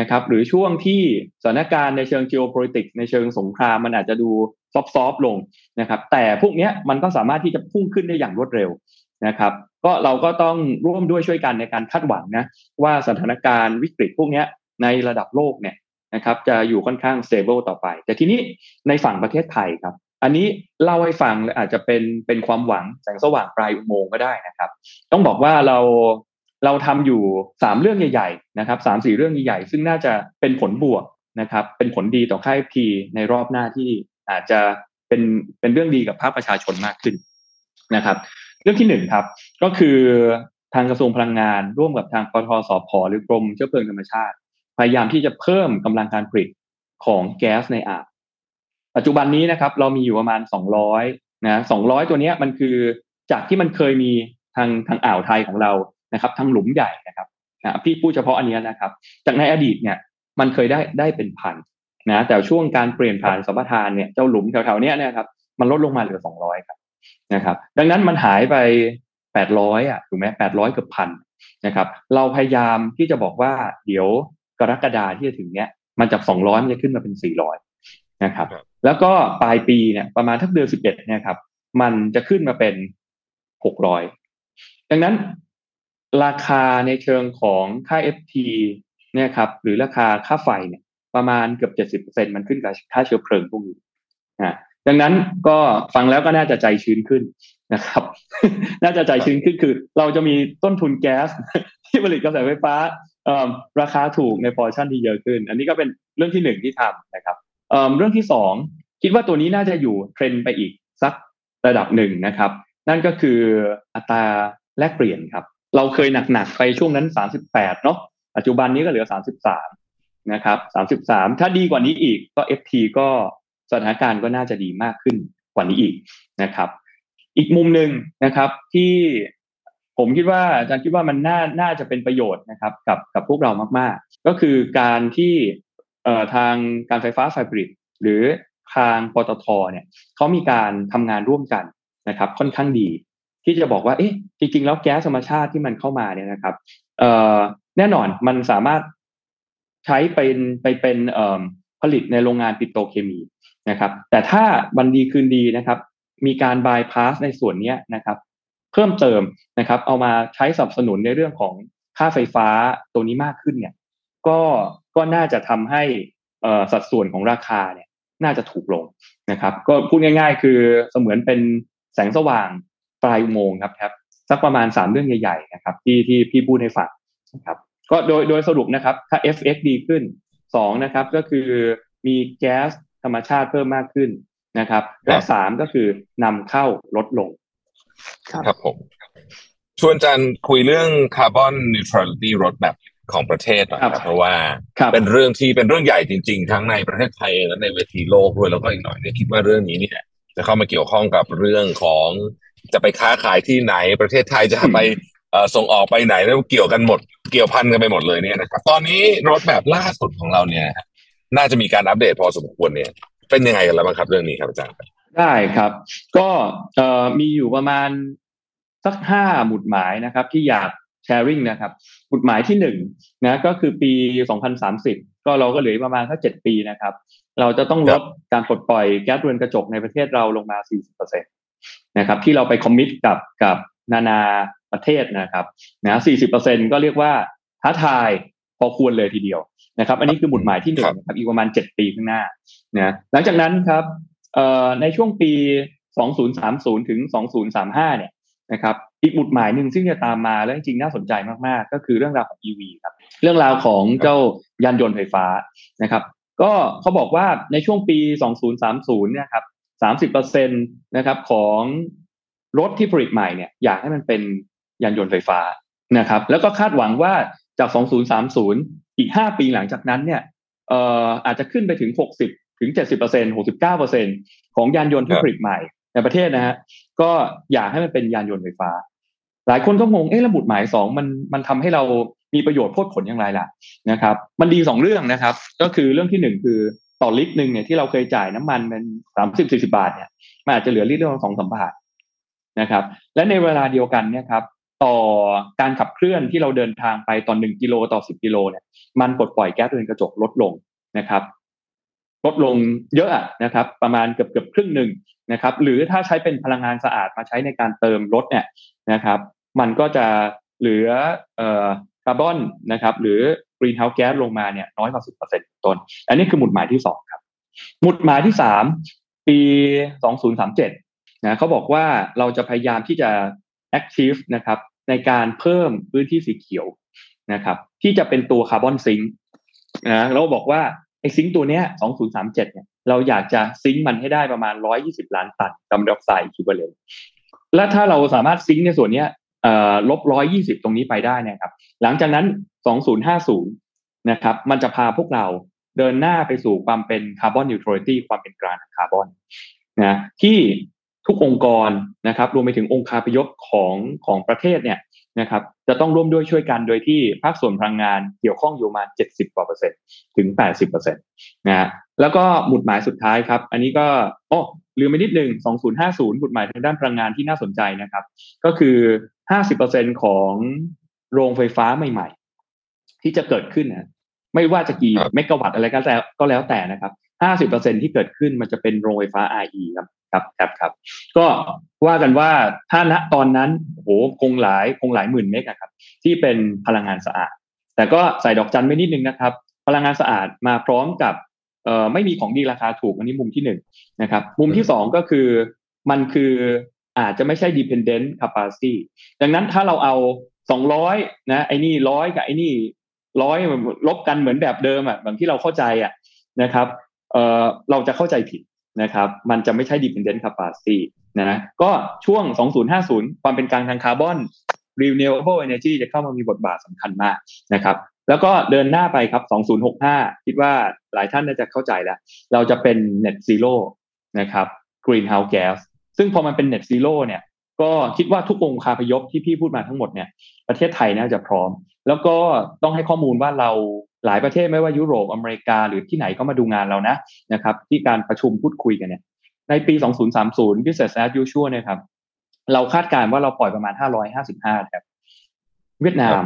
นะครับ หรือช่วงที่สถานการณ์ในเชิง geopolitics ในเชิงสงครามมันอาจจะดูซอฟๆลงนะครับ แต่พวกนี้มันก็สามารถที่จะพุ่งขึ้นได้อย่างรวดเร็วนะครับ ก็เราก็ต้องร่วมด้วยช่วยกันในการคาดหวังนะว่าสถานการณ์วิกฤตพวกนี้ในระดับโลกเนี่ยนะครับจะอยู่ค่อนข้าง stable ต่อไป แต่ทีนี้ในฝั่งประเทศไทยครับ อันนี้เล่าให้ฟังอาจจะเป็นเป็นความหวังแสงสว่างปลายอุโมงค์ก็ได้นะครับ ต้องบอกว่าเราเราทำอยู่สามเรื่องใหญ่ๆนะครับสามสี่เรื่องใหญ่ๆซึ่งน่าจะเป็นผลบวกนะครับ เป็นผลดีต่อค่ายพีในรอบหน้าที่อาจจะเป็นเป็นเรื่องดีกับภาคประชาชนมากขึ้นนะครับ เรื่องที่หนึ่งครับ ก็คือทางกระทรวงพลังงาน ร่วมกับทางปทสพหรือกรมเชื้อเพลิงธรรมชาติ พยายามที่จะเพิ่มกำลังการผลิตของแก๊สในอ่าวปัจจุบันนี้นะครับ เรามีอยู่ประมาณสองร้อยนะสองร้อยตัวเนี้ยมันคือจากที่มันเคยมีทางทางอ่าวไทยของเรานะครับทางหลุมใหญ่นะครับนะพี่พูดเฉพาะอันเนี้ยนะครับ จากในอดีตเนี่ย มันเคยได้ได้เป็นพันนะแต่ช่วงการเปลี่ยนผ่านสัมปทานเนี่ยเจ้าหลุมแถวๆเนี้ยนะครับ มันลดลงมาเหลือสองร้อยครับ นะครับ ดังนั้นมันหายไปแปดร้อยอะถูกไหมแปดร้อยเกือบพันนะครับ เราพยายามที่จะบอกว่าเดี๋ยวกรกฎาที่จะถึงเนี้ย มันจากสองร้อยมันจะขึ้นมาเป็นสี่ร้อยนะครับครับ แล้วก็ปลายปีเนี่ยประมาณทักเดือนสิบเอ็ดเนี่ยครับ มันจะขึ้นมาเป็นหกร้อยดังนั้นราคาในเชิงของค่า FT เนี่ยครับ หรือราคาค่าไฟเนี่ยประมาณเกือบเจ็ดสิบเปอร์เซ็นมันขึ้นกับค่าเชื้อเพลิงพวกนี้นะ ดังนั้นก็ฟังแล้วก็น่าจะใจชื้นขึ้นนะครับ น่าจะใจชื้นขึ้นคือเราจะมีต้นทุนแก๊สที่ผลิตกระแสไฟฟ้าราคาถูกในพอร์ชั่นที่เยอะขึ้น อันนี้ก็เป็นเรื่องที่หนึ่งที่ทำนะครับเเรื่องที่สองคิดว่าตัวนี้น่าจะอยู่เทรนไปอีกสักระดับหนึ่งนะครับ นั่นก็คืออัตราแลกเปลี่ยนครับ เราเคยหนักๆไปช่วงนั้น 38 เนาะปัจจุบันนี้ก็เหลือ 33 นะครับ 33 ถ้าดีกว่านี้อีกก็ FT ก็ สถานการณ์ก็น่าจะดีมากขึ้นกว่านี้อีกนะครับ อีกมุมหนึ่งนะครับที่ผมคิดว่าอาจารย์คิดว่ามันน่าน่าจะเป็นประโยชน์นะครับกับกับพวกเรามาก ๆ ก็คือการที่ทางการไฟฟ้าฝ่ายผลิตหรือทางปตทเนี่ยเขามีการทำงานร่วมกันนะครับค่อนข้างดี ที่จะบอกว่าเอ๊ะจริงๆแล้วแก๊สธรรมชาติที่มันเข้ามาเนี่ยนะครับเแน่นอนมันสามารถใช้เป็นไปเป็นผลิตในโรงงานปิโตรเคมี นะครับ แต่ถ้าบันดีคืนดีนะครับ มีการบายพาสในส่วนนี้นะครับ เพิ่มเติมนะครับ เอามาใช้สนับสนุนในเรื่องของค่าไฟฟ้าตัวนี้มากขึ้นเนี่ย ก็ก็น่าจะทำให้สัดส่วนของราคาเนี่ย น่าจะถูกลงนะครับ ก็พูดง่าย ๆ คือเสมือนเป็นแสงสว่างปลายอุโมงค์ครับครับสักประมาณสามเรื่องใหญ่ๆนะครับที่ที่พี่พูดให้ฟังนะครับก็โดยโดยสรุปนะครับถ้า FX ดีขึ้นสองนะครับก็คือมีแก๊ส ธรรมชาติเพิ่มมากขึ้นนะครับ และสามก็คือนำเข้าลดลง ครับผม ชวนจันคุยเรื่อง Carbon Neutrality Roadmap ของประเทศหน่อยครับเพราะว่าเป็นเรื่องที่เป็นเรื่องใหญ่จริง ๆ ทั้งในประเทศไทยและในเวทีโลกด้วยแล้วก็อีกหน่อยเนี่ยคิดว่าเรื่องนี้เนี่ยจะเข้ามาเกี่ยวข้องกับเรื่องของจะไปค้าขายที่ไหนประเทศไทยจะไปส่งออกไปไหนแล้วเกี่ยวกันหมด เกี่ยวพันกันไปหมดเลยเนี่ยนะครับตอนนี้รถแบบล่าสุดของเราเนี่ย น่าจะมีการอัปเดตพอสมควรเนี่ยเป็นยังไงกันแล้วบ้างครับเรื่องนี้ครับอาจารย์ได้ครับ ก็เอ่อมีอยู่ประมาณสักห้าหมุดหมายนะครับ ที่อยากแชร์ริ่งนะครับหมุดหมายที่หนึ่งนะก็คือปี 2030 ก็เราก็เหลือประมาณแค่เจ็ดปีนะครับ เราจะต้องลดการปลดปล่อยแก๊สเรือนกระจกในประเทศเราลงมา 40%นะครับ ที่เราไปคอมมิตกับกับนานาประเทศนะครับนะ40%ก็เรียกว่าท้าทายพอควรเลยทีเดียว นะครับ อันนี้คือหมุดหมายที่หนึ่งครับอีกประมาณ7ปีข้างหน้านะหลังจากนั้นครับในช่วงปี 2030 ถึง 2035 เนี่ยนะครับอีกหมุดหมายหนึ่งซึ่งจะตามมาแล้วจริงๆน่าสนใจมากๆ ก็คือเรื่องราวของ EV ครับเรื่องราวของเจ้ายานยนต์ไฟฟ้านะครับ ก็เขาบอกว่าในช่วงปี 2030 เนี่ยครับ30%นะครับของรถที่ผลิตใหม่เนี่ยอยากให้มันเป็นยานยนต์ไฟฟ้านะครับ แล้วก็คาดหวังว่าจาก 2030 อีก5ปีหลังจากนั้นเนี่ยเอ่ออาจจะขึ้นไปถึง60ถึง70% 69%ของยานยนต์ที่ผลิตใหม่ในประเทศนะฮะก็อยากให้มันเป็นยานยนต์ไฟฟ้า หลายคนก็งงเอ๊ะระบุหมายสองมันมันทำให้เรามีประโยชน์โพดผลอย่างไรล่ะนะครับ มันดีสองเรื่องนะครับ ก็คือเรื่องที่หนึ่งคือต่อลิตรหนึ่งเนี่ยที่เราเคยจ่ายน้ำมันเป็นสามสิบสี่สิบาทเนี่ยมันอาจจะเหลือลิตรละสองสามบาทนะครับ และในเวลาเดียวกันเนี่ยครับ ต่อการขับเคลื่อนที่เราเดินทางไปตอนหนึ่งกิโลต่อสิบกิโลเนี่ยมันปลดปล่อยแก๊สเรือนกระจกลดลงนะครับลดลงเยอะนะครับ ประมาณเกือบเกือบครึ่งหนึ่งนะครับ หรือถ้าใช้เป็นพลังงานสะอาดมาใช้ในการเติมรถเนี่ยนะครับ มันก็จะเหลือเอ่อคาร์บอนนะครับ หรือ greenhouse gas ลงมาเนี่ยน้อยกว่าสิบเปอร์เซ็นต์ต้น อันนี้คือหมุดหมายที่สองครับ หมุดหมายที่สามปีสองศูนย์สามเจ็ดนะเขาบอกว่าเราจะพยายามที่จะ active นะครับ ในการเพิ่มพื้นที่สีเขียวนะครับ ที่จะเป็นตัว carbon sink นะเราบอกว่าไอ้ sink ตัวเนี้ย2037เนี่ยเราอยากจะ sink มันให้ได้ประมาณ 120 ล้านตันคาร์บอนไดออกไซด์ equivalent และถ้าเราสามารถ sink ในส่วนเนี้ยลบ 120 ตรงนี้ไปได้นะครับ หลังจากนั้น 2050 นะครับ มันจะพาพวกเราเดินหน้าไปสู่ความเป็น carbon neutrality ความเป็นกลางคาร์บอนนะที่ ทุกองค์กรนะครับ รวมไปถึงองค์คาพยพของของประเทศเนี่ยนะครับจะต้องร่วมด้วยช่วยกันโดยที่ภาคส่วนพลังงานเกี่ยวข้องอยู่มา 70กว่าเปอร์เซ็นต์ถึง 80เปอร์เซ็นต์นะฮะแล้วก็หมุดหมายสุดท้ายครับ อันนี้ก็โอ้ลืมไปนิดหนึ่ง2050 หมุดหมายทางด้านพลังงานที่น่าสนใจนะครับ ก็คือ 50เปอร์เซ็นต์ของโรงไฟฟ้าใหม่ ๆ ที่จะเกิดขึ้นนะไม่ว่าจะกี่เมกะวัตต์อะไรก็แล้วก็แล้วแต่นะครับ 50%ที่เกิดขึ้นมันจะเป็นโรงไฟฟ้า RE ครับครับครับครับ ก็ว่ากันว่าถ้าณตอนนั้นโหคงหลายคงหลายหมื่นเมกะครับ ที่เป็นพลังงานสะอาด แต่ก็ใส่ดอกจันไม่นิดนึงนะครับ พลังงานสะอาดมาพร้อมกับเอ่อไม่มีของดีราคาถูกอันนี้มุมที่หนึ่งนะครับ มุมที่สองก็คือมันคืออาจจะไม่ใช่ dependent capacity ดังนั้นถ้าเราเอาสองร้อยนะไอ้นี่ร้อยกับไอ้นี่ร้อยลบกันเหมือนแบบเดิมอะแบบที่เราเข้าใจอะนะครับ เอ่อเราจะเข้าใจผิดนะครับ มันจะไม่ใช่ dependent capacity นะก็ช่วง 2050 ความเป็นกลางทางคาร์บอน renewable energy จะเข้ามามีบทบาทสำคัญมากนะครับ แล้วก็เดินหน้าไปครับ 2065 คิดว่าหลายท่านน่าจะเข้าใจแล้ว เราจะเป็น net zero นะครับ greenhouse gas ซึ่งพอมันเป็น net zero เนี่ยก็คิดว่าทุกองค์คาพยพที่พี่พูดมาทั้งหมดเนี่ยประเทศไทยน่าจะพร้อม แล้วก็ต้องให้ข้อมูลว่าเรา หลายประเทศไม่ว่ายุโรปอเมริกา หรือที่ไหนก็มาดูงานเรานะนะครับ ที่การประชุมพูดคุยกันเนี่ยในปี 2030 business as usual นะครับเราคาดการณ์ว่าเราปล่อยประมาณ 555ครับเวียดนาม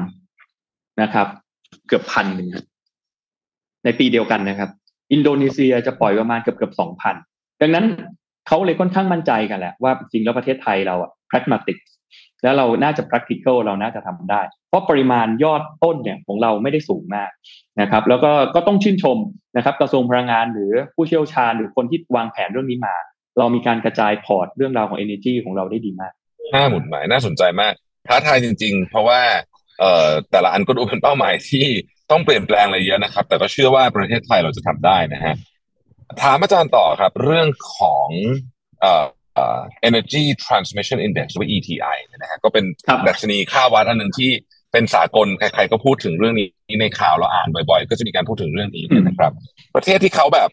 นะครับ เกือบพันหนึ่งในปีเดียวกันนะครับ อินโดนีเซียจะปล่อยประมาณเกือบเกือบสองพันดังนั้นเขาเลยค่อนข้างมั่นใจกันแหละว่าจริงแล้วประเทศไทยเราอะ pragmatic แล้วเราน่าจะ practical เราน่าจะทำได้ เพราะปริมาณยอดต้นเนี่ยของเราไม่ได้สูงมากนะครับ แล้วก็ก็ต้องชื่นชมนะครับกระทรวงพลังงานหรือผู้เชี่ยวชาญหรือคนที่วางแผนเรื่องนี้มา เรามีการกระจายพอร์ตเรื่องราวของ energy ของเราได้ดีมากน่าหมุนหมายน่าสนใจมากท้าทายจริง ๆ เพราะว่าเอ่อแต่ละอันก็ดูเป็นเป้าหมายที่ต้องเปลี่ยนแปลงอะไรเยอะนะครับ แต่ก็เชื่อว่าประเทศไทยเราจะทำได้นะฮะถามอาจารย์ต่อครับ เรื่องของเอ่อ energy transmission index หรือว่า ETI เนยนะฮะก็เป็นครับดัชนีค่าวัดอันหนึ่งที่เป็นสากลใครๆก็พูดถึงเรื่องนี้ในข่าวเราอ่านบ่อยๆ ก็จะมีการพูดถึงเรื่องนี้เนี่ยนะครับ ประเทศที่เขาแบบ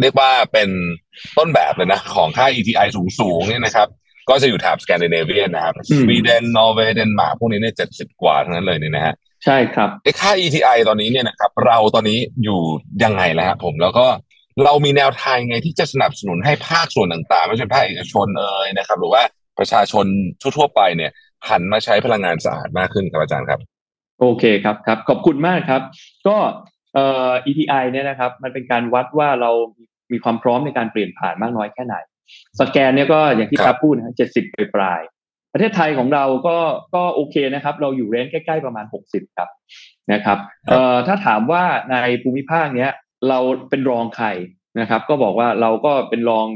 เรียกว่าเป็นต้นแบบเลยนะ ของค่า ETI สูงๆเนี่ยนะครับ ก็จะอยู่แถบสแกนดิเนเวียนะครับสวีเดนนอร์เวย์เดนมาร์กพวกนี้เนี่ยเจ็ดสิบกว่าทั้งนั้นเลยเนี่ยนะฮะใช่ครับไอ้ค่า ETI ตอนนี้เนี่ยนะครับ เราตอนนี้อยู่ยังไงแล้วครับผมแล้วก็ เรามีแนวทางไงที่จะสนับสนุนให้ภาคส่วนต่างๆ ไม่ใช่ภาคเอกชนเอ่ยนะครับ หรือว่าประชาชนทั่วๆไปเนี่ยหันมาใช้พลังงานสะอาดมากขึ้นครับอาจารย์ครับ โอเคครับครับขอบคุณมากครับ ก็เอ่อ ETI เนี่ยนะครับ มันเป็นการวัดว่าเรามีความพร้อมในการเปลี่ยนผ่านมากน้อยแค่ไหน สแกนเนี่ยก็อย่างที่ครับพูดนะเจ็ดสิบปลายประเทศไทยของเราก็ก็โอเคนะครับ เราอยู่เรนใกล้ ๆ ประมาณหกสิบครับนะครับเอ่อถ้าถามว่าในภูมิภาคเนี้ย เราเป็นรองใครนะครับ ก็บอกว่าเราก็เป็นรอง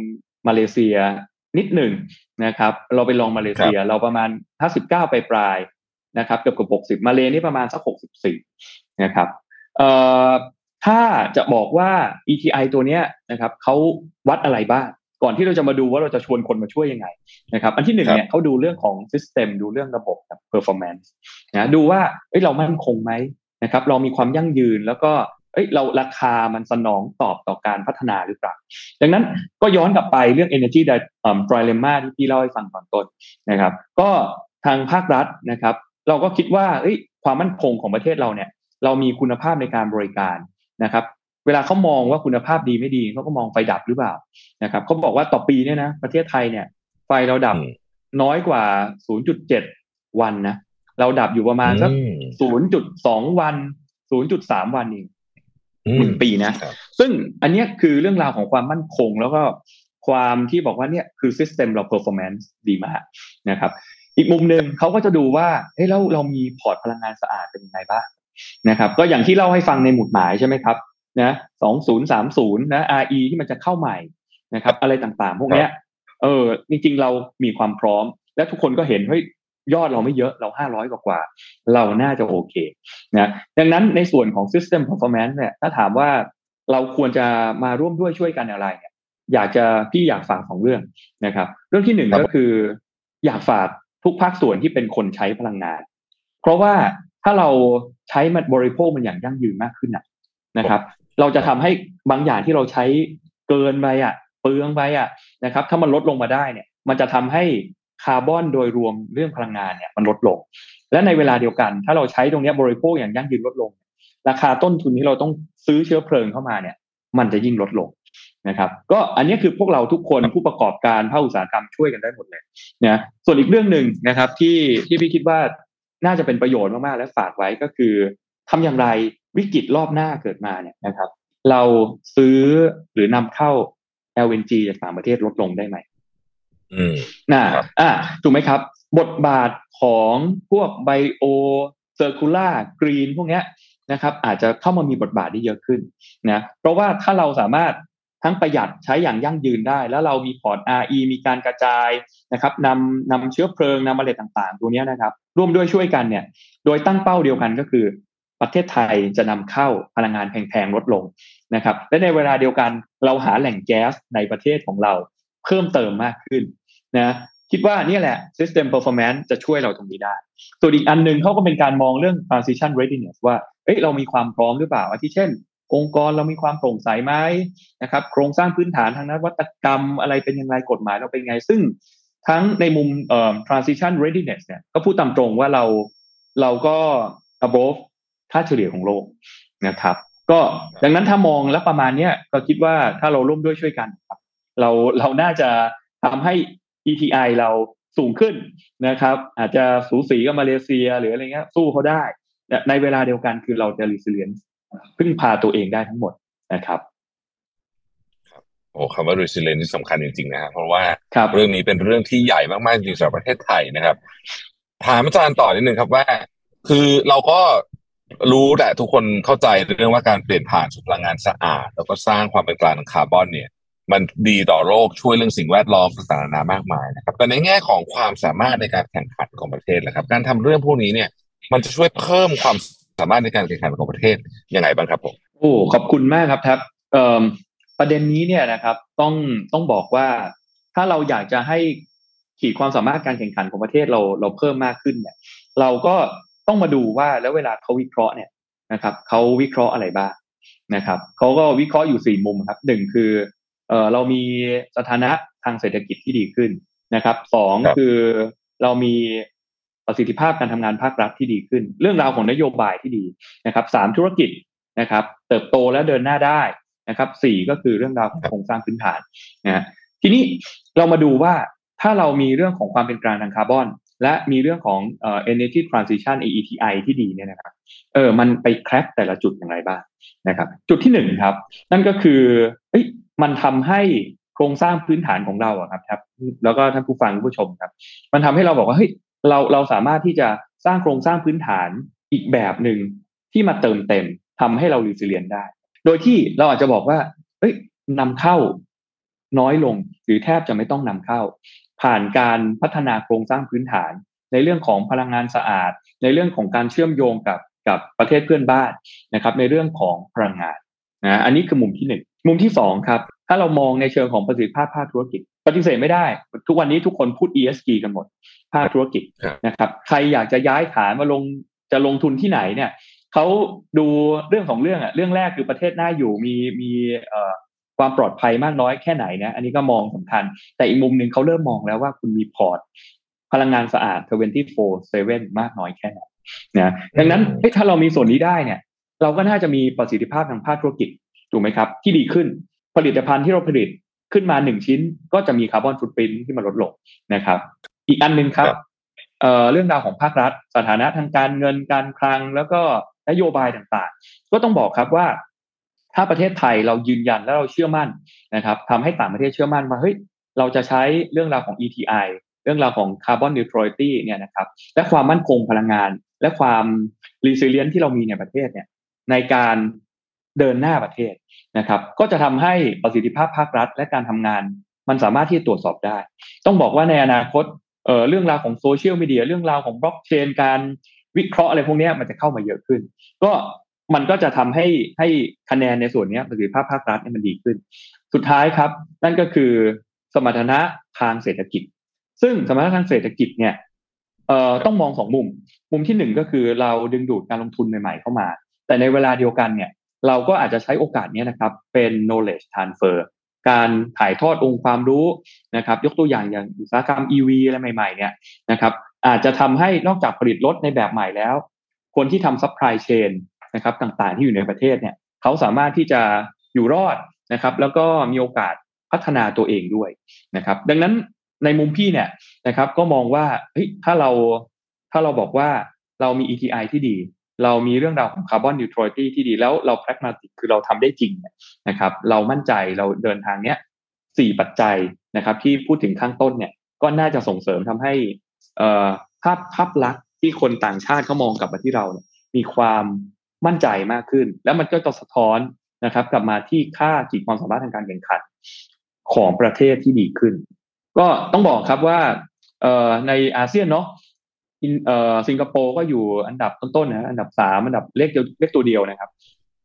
มาเลเซียนิดหนึ่งนะครับ เราเป็นรองมาเลเซีย เราประมาณห้าสิบเก้าปลายๆนะครับเกือบเกือบหกสิบมาเลนี่ประมาณสักหกสิบสี่นะครับเอ่อถ้าจะบอกว่า ETI ตัวเนี้ยนะครับเขาวัดอะไรบ้างก่อนที่เราจะมาดูว่าเราจะชวนคนมาช่วยยังไงนะครับอันที่หนึ่งเนี่ยเขาดูเรื่องของ system ดูเรื่องระบบครับ performance นะดูว่าเอ้ยเรามั่นคงไหมนะครับ เรามีความยั่งยืนแล้วก็ เอ้ยเราราคามันสนองตอบต่อการพัฒนาหรือเปล่า ดังนั้นก็ย้อนกลับไปเรื่อง energy dilemma ที่พี่เล่าให้ฟังตอนต้นนะครับ ก็ทางภาครัฐนะครับ เราก็คิดว่าเอ้ยความมั่นคงของประเทศเราเนี่ย เรามีคุณภาพในการบริการนะครับ เวลาเขามองว่าคุณภาพดีไม่ดีเขาก็มองไฟดับหรือเปล่านะครับเขาบอกว่าต่อปีเนี่ยนะประเทศไทยเนี่ย ไฟเราดับอืมน้อยกว่า 0.7 วันนะเราดับอยู่ประมาณสักอืม0.2 วัน 0.3 วันเอง อืหนึ่งปีนะครับซึ่งอันเนี้ยคือเรื่องราวของความมั่นคง แล้วก็ความที่บอกว่าเนี่ยคือ system เรา performance ดีมากนะครับ อีกมุมหนึ่งเขาก็จะดูว่าเฮ้ยเราเรามีพอร์ตพลังงานสะอาดเป็นยังไงบ้างนะครับ ก็อย่างที่เล่าให้ฟังในหมุดหมายใช่ไหมครับนะสองศูนย์สามศูนย์นะ RE ที่มันจะเข้าใหม่นะครับ อะไรต่างๆ พวกเนี้ย เออจริงๆเรามีความพร้อม และทุกคนก็เห็นเฮ้ย ยอดเราไม่เยอะเราห้าร้อยกว่าๆเราน่าจะโอเคนะดังนั้นในส่วนของ system performance เนี่ยถ้าถามว่าเราควรจะมาร่วมด้วยช่วยกันอะไรเนี่ยอยากจะพี่อยากฝากสองเรื่องนะครับ เรื่องที่หนึ่งครับก็คือ อยากฝากทุกภาคส่วนที่เป็นคนใช้พลังงาน เพราะว่าถ้าเราใช้มันบริโภคมันอย่างยั่งยืนมากขึ้นนะนะครับ เราจะทำให้บางอย่างที่เราใช้เกินไปอะเปลืองไปอะนะครับ ถ้ามันลดลงมาได้เนี่ย มันจะทำให้ คาร์บอนโดยรวมเรื่องพลังงานเนี่ยมันลดลง และในเวลาเดียวกัน ถ้าเราใช้ตรงนี้บริโภคอย่างยั่งยืนลดลง ราคาต้นทุนที่เราต้องซื้อเชื้อเพลิงเข้ามาเนี่ย มันจะยิ่งลดลงนะครับ ก็อันนี้คือพวกเราทุกคนผู้ประกอบการภาคอุตสาหกรรมช่วยกันได้หมดเลยนะส่วนอีกเรื่องหนึ่งนะครับ ที่ที่พี่คิดว่าน่าจะเป็นประโยชน์มากๆและฝากไว้ก็คือทำอย่างไรวิกฤตรอบหน้าเกิดมาเนี่ยนะครับ เราซื้อหรือนำเข้า LNG จากต่างประเทศลดลงได้ไหม นะครับอ่าถูกไหมครับ บทบาทของพวก bio circular green พวกเนี้ยนะครับอาจจะเข้ามามีบทบาทได้เยอะขึ้นนะเพราะว่าถ้าเราสามารถทั้งประหยัดใช้อย่างยั่งยืนได้ แล้วเรามีพอร์ต RE มีการกระจายนะครับนำนำเชื้อเพลิงนำอะไรต่างๆ ตัวเนี้ยนะครับ ร่วมด้วยช่วยกันเนี่ย โดยตั้งเป้าเดียวกันก็คือ ประเทศไทยจะนำเข้าพลังงานแพงๆลดลงนะครับ และในเวลาเดียวกันเราหาแหล่งแก๊สในประเทศของเราเพิ่มเติมมากขึ้น นะคิดว่านี่แหละ system performance จะช่วยเราตรงนี้ได้ ส่วนอีกอันหนึ่งเขาก็เป็นการมองเรื่อง transition readiness ว่าเอ้ยเรามีความพร้อมหรือเปล่าอาทิเช่น องค์กรเรามีความโปร่งใสไหมนะครับโครงสร้างพื้นฐานทางนวัตกรรมอะไรเป็นยังไงกฎหมายเราเป็นยังไง ซึ่งทั้งในมุมเอ่อ transition readiness เนี่ยก็พูดตามตรงว่าเราเราก็ above ค่าเฉลี่ยของโลกนะครับ ก็ดังนั้นถ้ามองแล้วประมาณเนี้ยก็คิดว่าถ้าเราร่วมด้วยช่วยกันครับเราเราน่าจะทำให้ ETI เราสูงขึ้นนะครับ อาจจะสูสีกับมาเลเซียหรืออะไรเงี้ยสู้เขาได้ในเวลาเดียวกันคือเราจะ resilience พึ่งพาตัวเองได้ทั้งหมดนะครับโอ้คำว่า resilience นี่สำคัญจริงๆนะครับเพราะว่าครับเรื่องนี้เป็นเรื่องที่ใหญ่มากๆจริงๆสำหรับประเทศไทยนะครับ ถามอาจารย์ต่อนิดนึงครับว่า คือเราก็รู้แหละทุกคนเข้าใจเรื่องว่าการเปลี่ยนผ่านสู่พลังงานสะอาด แล้วก็สร้างความเป็นกลางทางคาร์บอนเนี่ย มันดีต่อโลกช่วยเรื่องสิ่งแวดล้อมต่างๆนานามากมายนะครับแต่ในแง่ของความสามารถในการแข่งขันของประเทศนะครับ การทำเรื่องพวกนี้เนี่ย มันจะช่วยเพิ่มความสามารถในการแข่งขันของประเทศยังไงบ้างครับผมโอ้ขอบคุณมากครับแท็บประเด็นนี้เนี่ยนะครับ ต้องต้องบอกว่าถ้าเราอยากจะให้ขีดความสามารถการแข่งขันของประเทศเราเราเพิ่มมากขึ้นเนี่ย เราก็ต้องมาดูว่าแล้วเวลาเขาวิเคราะห์เนี่ยนะครับเขาวิเคราะห์อะไรบ้างนะครับเขาก็วิเคราะห์อยู่สี่มุมครับหนึ่งคือ เออเรามีสถานะทางเศรษฐกิจที่ดีขึ้นนะครับสองครับคือเรามีประสิทธิภาพการทำงานภาครัฐที่ดีขึ้น เรื่องราวของนโยบายที่ดีนะครับสามธุรกิจนะครับ เติบโตและเดินหน้าได้นะครับสี่ก็คือเรื่องราวของโครงสร้างพื้นฐานนะฮะทีนี้เรามาดูว่าถ้าเรามีเรื่องของความเป็นกลางทางคาร์บอน และมีเรื่องของเอ่อ energy transition AETI ที่ดีเนี่ยนะครับเออมันไปแคร็กแต่ละจุดอย่างไรบ้างนะครับ จุดที่หนึ่งครับ นั่นก็คือเอ้ย มันทำให้โครงสร้างพื้นฐานของเราอะครับครับ แล้วก็ท่านผู้ฟังผู้ชมครับ มันทำให้เราบอกว่าเฮ้ยเราเราสามารถที่จะสร้างโครงสร้างพื้นฐานอีกแบบหนึ่งที่มาเติมเต็มทำให้เรา resilient ได้ โดยที่เราอาจจะบอกว่า เอ้ยนำเข้าน้อยลงหรือแทบจะไม่ต้องนำเข้า ผ่านการพัฒนาโครงสร้างพื้นฐาน ในเรื่องของพลังงานสะอาด ในเรื่องของการเชื่อมโยงกับกับประเทศเพื่อนบ้านนะครับ ในเรื่องของพลังงานนะอันนี้คือมุมที่หนึ่งมุมที่สองครับ ถ้าเรามองในเชิงของประสิทธิภาพภาคธุรกิจ ปฏิเสธไม่ได้ ทุกวันนี้ทุกคนพูด ESG กันหมด ภาคธุรกิจครับนะครับ ใครอยากจะย้ายฐานมาลงจะลงทุนที่ไหนเนี่ยเขาดูเรื่องของเรื่องอะเรื่องแรกคือประเทศน่าอยู่มีมีเอ่อความปลอดภัยมากน้อยแค่ไหนนะอันนี้ก็มองสำคัญ แต่อีกมุมหนึ่งเขาเริ่มมองแล้วว่าคุณมีพอร์ต พลังงานสะอาด 24/7 มากน้อยแค่ไหนนะดังนั้นเอ๊ะถ้าเรามีส่วนนี้ได้เนี่ย เราก็น่าจะมีประสิทธิภาพทางภาคธุรกิจถูกไหมครับ ที่ดีขึ้น ผลิตภัณฑ์ที่เราผลิตขึ้นมาหนึ่งชิ้น ก็จะมีคาร์บอนฟุตปรินที่มันลดลงนะครับ อีกอันหนึ่งครับครับเอ่อเรื่องราวของภาครัฐ สถานะทางการเงินการคลัง แล้วก็นโยบายต่างๆ ก็ต้องบอกครับว่า ถ้าประเทศไทยเรายืนยันและเราเชื่อมั่นนะครับทำให้ต่างประเทศเชื่อมั่นว่าเฮ้ยเราจะใช้เรื่องราวของ ETI เรื่องราวของ Carbon Neutrality เนี่ยนะครับ และความมั่นคงพลังงาน และความ resilient ที่เรามีในประเทศเนี่ย ในการ เดินหน้าประเทศนะครับ ก็จะทำให้ประสิทธิภาพภาครัฐ และการทำงาน มันสามารถที่จะตรวจสอบได้ ต้องบอกว่าในอนาคตเอ่อเรื่องราวของโซเชียลมีเดียเรื่องราวของบล็อกเชนการวิเคราะห์อะไรพวกนี้มันจะเข้ามาเยอะขึ้น ก็มันก็จะทำให้ให้คะแนนในส่วนนี้ประสิทธิภาพภาครัฐเนี่ยมันดีขึ้น สุดท้ายครับ นั่นก็คือสมรรถนะทางเศรษฐกิจ ซึ่งสมรรถนะทางเศรษฐกิจเนี่ยเอ่อต้องมองสองมุม มุมที่หนึ่งก็คือเราดึงดูดการลงทุนใหม่ๆเข้ามา แต่ในเวลาเดียวกันเนี่ย เราก็อาจจะใช้โอกาสนี้นะครับเป็น knowledge transfer การถ่ายทอดองค์ความรู้นะครับ ยกตัวอย่างอย่างอุตสาหกรรม EV อะไรใหม่ ๆ เนี่ยนะครับอาจจะทำให้นอกจากผลิตรถในแบบใหม่แล้ว คนที่ทำ supply chain นะครับต่างๆที่อยู่ในประเทศเนี่ยเขาสามารถที่จะอยู่รอดนะครับ แล้วก็มีโอกาสพัฒนาตัวเองด้วยนะครับ ดังนั้นในมุมพี่เนี่ยนะครับ ก็มองว่าเฮ้ยถ้าเราถ้าเราบอกว่าเรามี ETI ที่ดี เรามีเรื่องราวของคาร์บอนนิวทรัลิตี้ที่ดีแล้วเรา pragmatic คือเราทำได้จริงนะครับ เรามั่นใจเราเดินทางเนี้ยสี่ปัจจัยนะครับ ที่พูดถึงข้างต้นเนี่ย ก็น่าจะส่งเสริมทำให้เอ่อภาพภาพลักษณ์ที่คนต่างชาติเขามองกลับมาที่เราเนี่ยมีความมั่นใจมากขึ้น แล้วมันก็จะสะท้อนนะครับ กลับมาที่ค่าขีดความสามารถทางการแข่งขันของประเทศที่ดีขึ้น ก็ต้องบอกครับว่าเอ่อในอาเซียนเนาะ เอ่อสิงคโปร์ก็อยู่อันดับต้นๆนะอันดับสามอันดับเลขเดียวเลขตัวเดียวนะครับ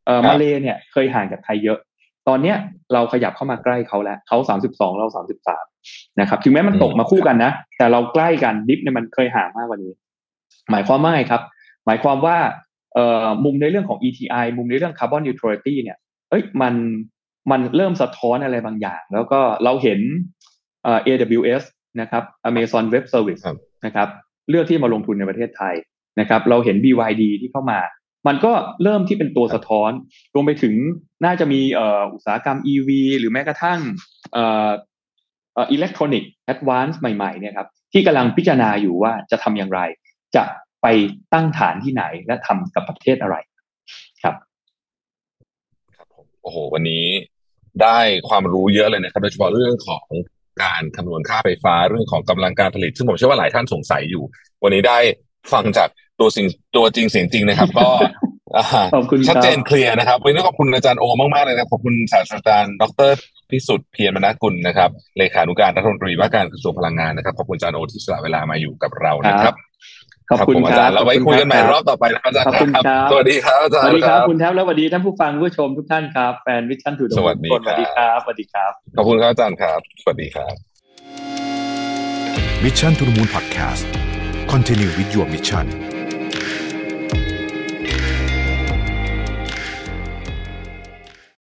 เอ่อครับมาเลเนี่ยเคยห่างจากไทยเยอะ ตอนเนี้ยเราขยับเข้ามาใกล้เขาแล้วเขาสามสิบสองเราสามสิบสามนะครับถึงแม้มันตกมาคู่กันนะ แต่เราใกล้กันดิฟเนี่ยมันเคยห่างมากกว่านี้ หมายความว่าไงครับ หมายความว่าเอ่อมุมในเรื่องของ ETI มุมในเรื่อง Carbon Neutrality เนี่ยเอ้ยมันมันเริ่มสะท้อนอะไรบางอย่าง แล้วก็เราเห็นเอ่อ AWS นะครับ Amazon Web Service ครับนะครับ เลือกที่มาลงทุนในประเทศไทยนะครับ เราเห็น BYD ที่เข้ามา มันก็เริ่มที่เป็นตัวสะท้อนรวมไปถึงน่าจะมีอุตสาหกรรม EV หรือแม้กระทั่งอิเล็กทรอนิกส์ advance ใหม่ๆเนี่ยครับที่กำลังพิจารณาอยู่ว่าจะทำอย่างไร จะไปตั้งฐานที่ไหนและทำกับประเทศอะไรครับ ครับผมโอ้โห วันนี้ได้ความรู้เยอะเลยนะครับ โดยเฉพาะเรื่องของ การคำนวณค่าไฟฟ้าเรื่องของกำลังการผลิต ซึ่งผมเชื่อว่าหลายท่านสงสัยอยู่ วันนี้ได้ฟังจากตัวจริงตัวจริงเสียงจริงนะครับ ก็อ่าขอบคุณครับชัดเจนเคลียร์นะครับวันนี้ขอบคุณอาจารย์โอมากๆเลยนะครับขอบคุณศาสตราจารย์ดรพิสุทธิ์เพียรมนกุลนะครับเลขานุการรัฐมนตรีว่าการกระทรวงพลังงานนะครับขอบคุณอาจารย์โอที่สละเวลามาอยู่กับเรานะครับ ขอบคุณผมคอารัจารบย์เราไว้คุยกันใหม่รอบต่อไปนะครับอาจารย์ขอบคุณครับสวัสดีครับอาจารสย์วัสดีครับคุณแท็บและสวัสดีท่านผู้ฟังผู้ชมทุกท่านครับแฟนวิชั่นทูดสวัสดีคนสวัสดีครับสวัสดีครับขอบคุณครับอาจารย์ครับ สวัสดีครับ Mission to the Moon Podcast Continue with your mission